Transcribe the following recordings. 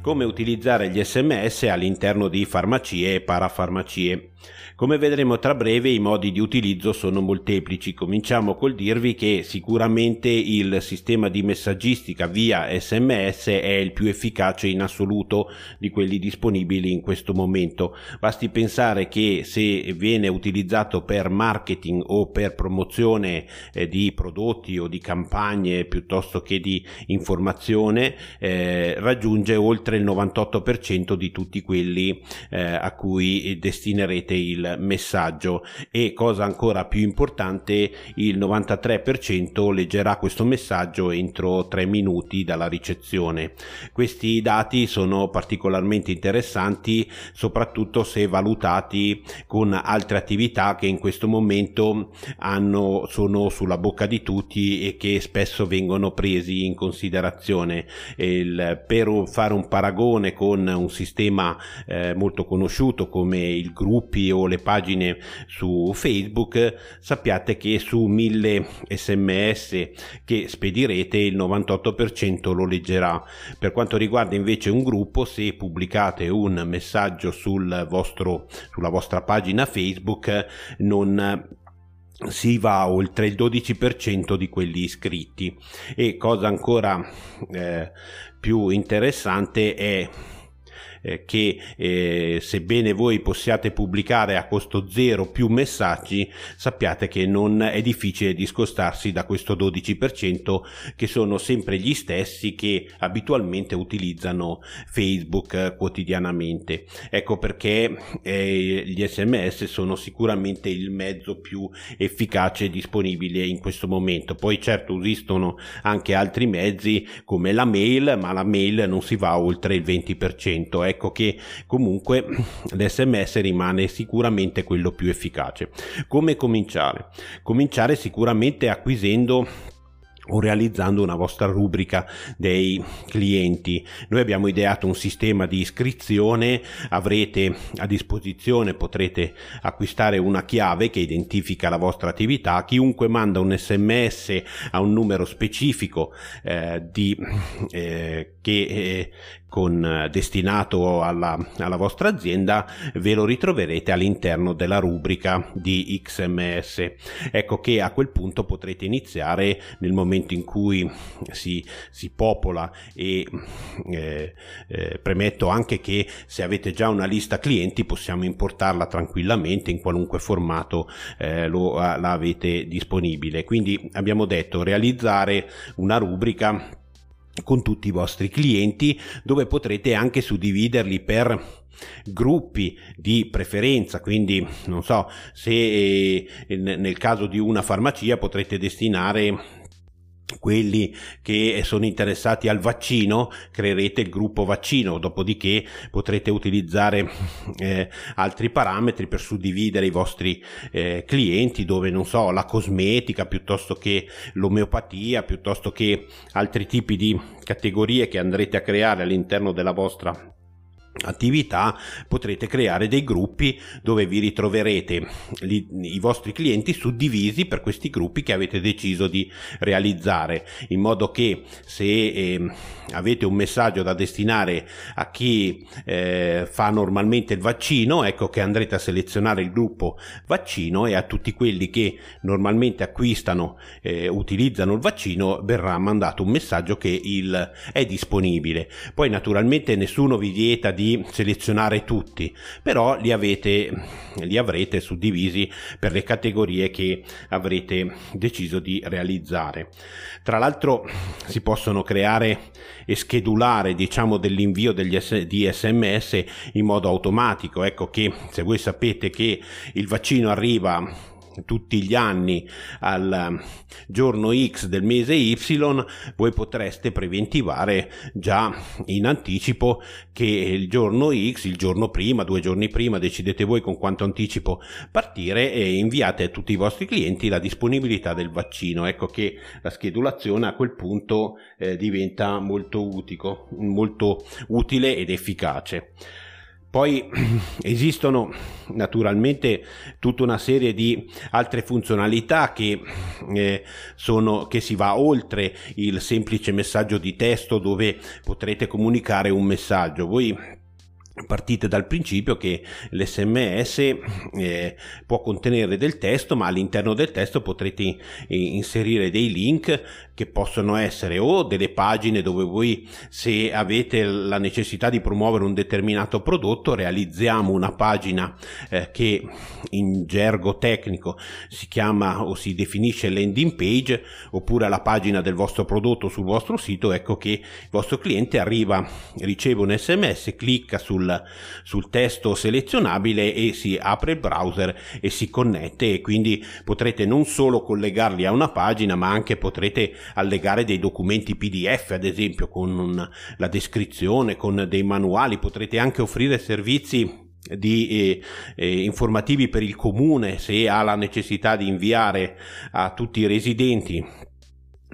come utilizzare gli sms all'interno di farmacie e parafarmacie. Come vedremo tra breve i modi di utilizzo sono molteplici. Cominciamo col dirvi che sicuramente il sistema di messaggistica via sms è il più efficace in assoluto di quelli disponibili in questo momento. Basti pensare che se viene utilizzato per marketing o per promozione eh, di prodotti o di campagne piuttosto che di informazione eh, raggiunge oltre il 98% di tutti quelli eh, a cui destinerete il messaggio e cosa ancora più importante il 93% leggerà questo messaggio entro 3 minuti dalla ricezione. Questi dati sono particolarmente interessanti soprattutto se valutati con altre attività che in questo momento hanno, sono sulla bocca di tutti e che spesso vengono presi in considerazione. Il, per fare un paragone con un sistema eh, molto conosciuto come il gruppi o le pagine su Facebook, sappiate che su 1000 sms che spedirete il 98% lo leggerà. Per quanto riguarda invece un gruppo, se pubblicate un messaggio sul vostro, sulla vostra pagina Facebook, non si va oltre il 12% di quelli iscritti e cosa ancora eh, più interessante è eh, che eh, sebbene voi possiate pubblicare a costo zero più messaggi, sappiate che non è difficile discostarsi da questo 12% che sono sempre gli stessi che abitualmente utilizzano Facebook quotidianamente. Ecco perché eh, gli sms sono sicuramente il mezzo più efficace disponibile in questo momento. Poi certo esistono anche altri mezzi come la mail, ma la mail non si va oltre il 20% ecco che comunque l'SMS rimane sicuramente quello più efficace. Come cominciare? Cominciare sicuramente acquisendo o realizzando una vostra rubrica dei clienti. Noi abbiamo ideato un sistema di iscrizione, avrete a disposizione, potrete acquistare una chiave che identifica la vostra attività, chiunque manda un sms a un numero specifico eh, di, eh, che, eh, con, destinato alla, alla vostra azienda ve lo ritroverete all'interno della rubrica di XMS. Ecco che a quel punto potrete iniziare nel momento momento in cui si, si popola e eh, eh, premetto anche che se avete già una lista clienti possiamo importarla tranquillamente in qualunque formato eh, lo, la avete disponibile. Quindi abbiamo detto realizzare una rubrica con tutti i vostri clienti dove potrete anche suddividerli per gruppi di preferenza. Quindi non so se eh, nel caso di una farmacia potrete destinare quelli che sono interessati al vaccino creerete il gruppo vaccino dopodiché potrete utilizzare eh, altri parametri per suddividere i vostri eh, clienti dove non so la cosmetica piuttosto che l'omeopatia piuttosto che altri tipi di categorie che andrete a creare all'interno della vostra attività potrete creare dei gruppi dove vi ritroverete li, i vostri clienti suddivisi per questi gruppi che avete deciso di realizzare in modo che se eh, avete un messaggio da destinare a chi eh, fa normalmente il vaccino ecco che andrete a selezionare il gruppo vaccino e a tutti quelli che normalmente acquistano eh, utilizzano il vaccino verrà mandato un messaggio che il, è disponibile. Poi naturalmente nessuno vi vieta di selezionare tutti, però li, avete, li avrete suddivisi per le categorie che avrete deciso di realizzare. Tra l'altro si possono creare e schedulare diciamo dell'invio degli S- di sms in modo automatico ecco che se voi sapete che il vaccino arriva tutti gli anni al giorno X del mese Y, voi potreste preventivare già in anticipo che il giorno X, il giorno prima, due giorni prima, decidete voi con quanto anticipo partire e inviate a tutti i vostri clienti la disponibilità del vaccino. Ecco che la schedulazione a quel punto eh, diventa molto, utico, molto utile ed efficace. Poi esistono naturalmente tutta una serie di altre funzionalità che, eh, sono, che si va oltre il semplice messaggio di testo dove potrete comunicare un messaggio. Voi partite dal principio che l'SMS eh, può contenere del testo, ma all'interno del testo potrete eh, inserire dei link che possono essere o delle pagine dove voi se avete la necessità di promuovere un determinato prodotto realizziamo una pagina eh, che in gergo tecnico si chiama o si definisce landing page oppure la pagina del vostro prodotto sul vostro sito ecco che il vostro cliente arriva riceve un sms clicca sul, sul testo selezionabile e si apre il browser e si connette e quindi potrete non solo collegarli a una pagina ma anche potrete allegare dei documenti PDF, ad esempio, con un, la descrizione, con dei manuali, potrete anche offrire servizi di eh, eh, informativi per il comune se ha la necessità di inviare a tutti i residenti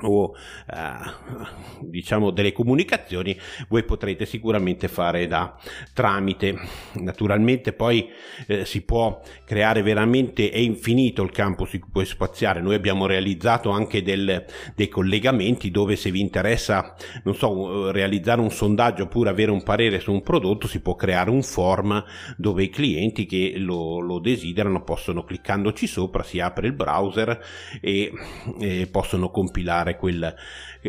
o eh, diciamo delle comunicazioni voi potrete sicuramente fare da tramite. Naturalmente poi eh, si può creare veramente è infinito il campo su cui puoi spaziare. Noi abbiamo realizzato anche del, dei collegamenti dove se vi interessa non so realizzare un sondaggio oppure avere un parere su un prodotto si può creare un form dove i clienti che lo, lo desiderano possono cliccandoci sopra si apre il browser e, e possono compilare creare quel,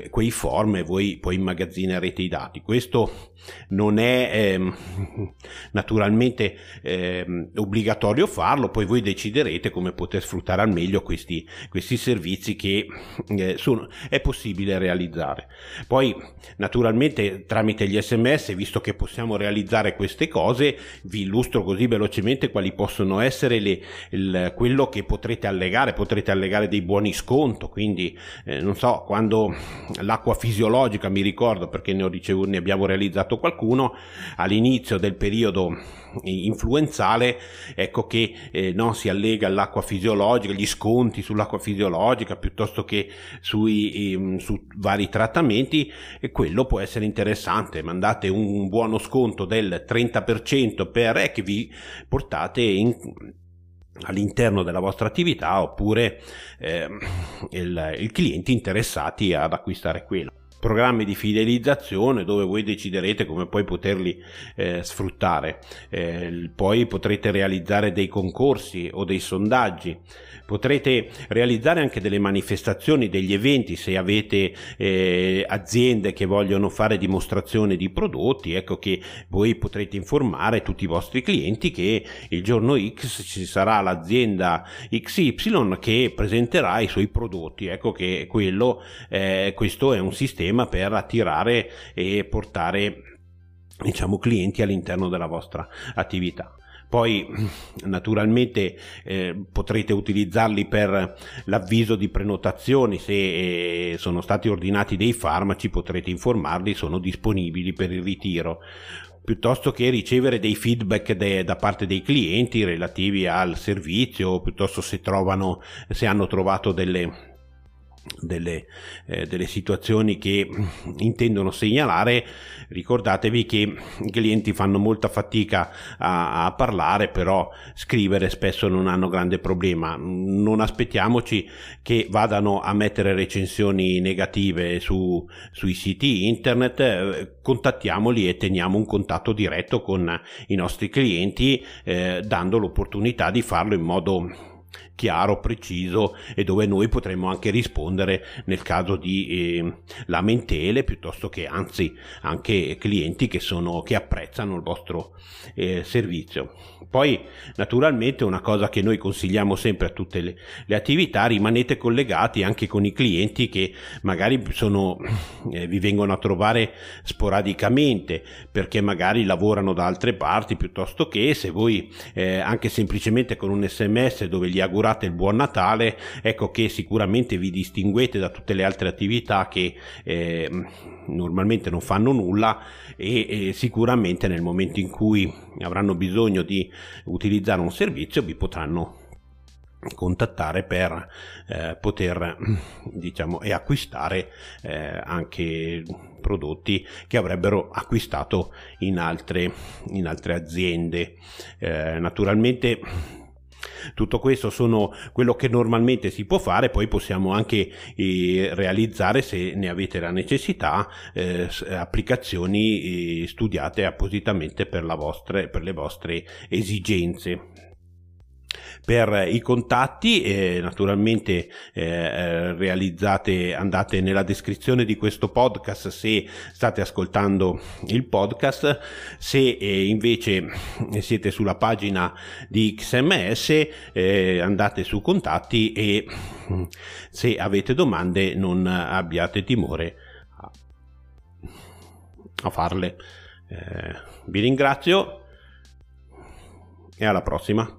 quei form e voi poi immagazzinerete i dati. Questo non è ehm, naturalmente ehm, obbligatorio farlo, poi voi deciderete come poter sfruttare al meglio questi, questi servizi che eh, sono, è possibile realizzare. Poi naturalmente tramite gli sms, visto che possiamo realizzare queste cose, vi illustro così velocemente quali possono essere le, il, quello che potrete allegare, potrete allegare dei buoni sconto, quindi eh, non so, quando l'acqua fisiologica, mi ricordo perché ne, ho ricevuto, ne abbiamo realizzato qualcuno, all'inizio del periodo influenzale, ecco che eh, no, si allega all'acqua fisiologica, gli sconti sull'acqua fisiologica piuttosto che sui, eh, su vari trattamenti e quello può essere interessante, mandate un buono sconto del 30% per eh, che vi portate in all'interno della vostra attività oppure eh, il, il clienti interessati ad acquistare quello programmi di fidelizzazione dove voi deciderete come poi poterli eh, sfruttare. Eh, poi potrete realizzare dei concorsi o dei sondaggi. Potrete realizzare anche delle manifestazioni degli eventi se avete eh, aziende che vogliono fare dimostrazione di prodotti ecco che voi potrete informare tutti i vostri clienti che il giorno X ci sarà l'azienda XY che presenterà i suoi prodotti. Ecco che quello eh, questo è un sistema per attirare e portare diciamo clienti all'interno della vostra attività. Poi naturalmente eh, potrete utilizzarli per l'avviso di prenotazioni. Se eh, sono stati ordinati dei farmaci potrete informarli sono disponibili per il ritiro. Piuttosto che ricevere dei feedback de, da parte dei clienti relativi al servizio piuttosto se trovano se hanno trovato delle delle, eh, delle, situazioni che intendono segnalare, ricordatevi che i clienti fanno molta fatica a, a, parlare, però scrivere spesso non hanno grande problema. Non aspettiamoci che vadano a mettere recensioni negative su, sui siti internet, eh, contattiamoli e teniamo un contatto diretto con i nostri clienti, eh, dando l'opportunità di farlo in modo chiaro, preciso e dove noi potremmo anche rispondere nel caso di eh, lamentele piuttosto che anzi anche clienti che, sono, che apprezzano il vostro eh, servizio. Poi naturalmente una cosa che noi consigliamo sempre a tutte le, le, attività, rimanete collegati anche con i clienti che magari sono, eh, vi vengono a trovare sporadicamente perché magari lavorano da altre parti piuttosto che se voi eh, anche semplicemente con un sms dove gli augurate augurate il buon Natale, ecco che sicuramente vi distinguete da tutte le altre attività che eh, normalmente non fanno nulla e, e sicuramente nel momento in cui avranno bisogno di utilizzare un servizio vi potranno contattare per eh, poter diciamo e acquistare eh, anche prodotti che avrebbero acquistato in altre, in altre aziende. Eh, naturalmente tutto questo sono quello che normalmente si può fare, poi possiamo anche eh, realizzare, se ne avete la necessità, eh, applicazioni eh, studiate appositamente per, vostre, per le vostre esigenze per i contatti eh, naturalmente eh, realizzate andate nella descrizione di questo podcast se state ascoltando il podcast. Se eh, invece siete sulla pagina di XMS eh, andate su contatti e se avete domande non abbiate timore a farle. Eh, vi ringrazio e alla prossima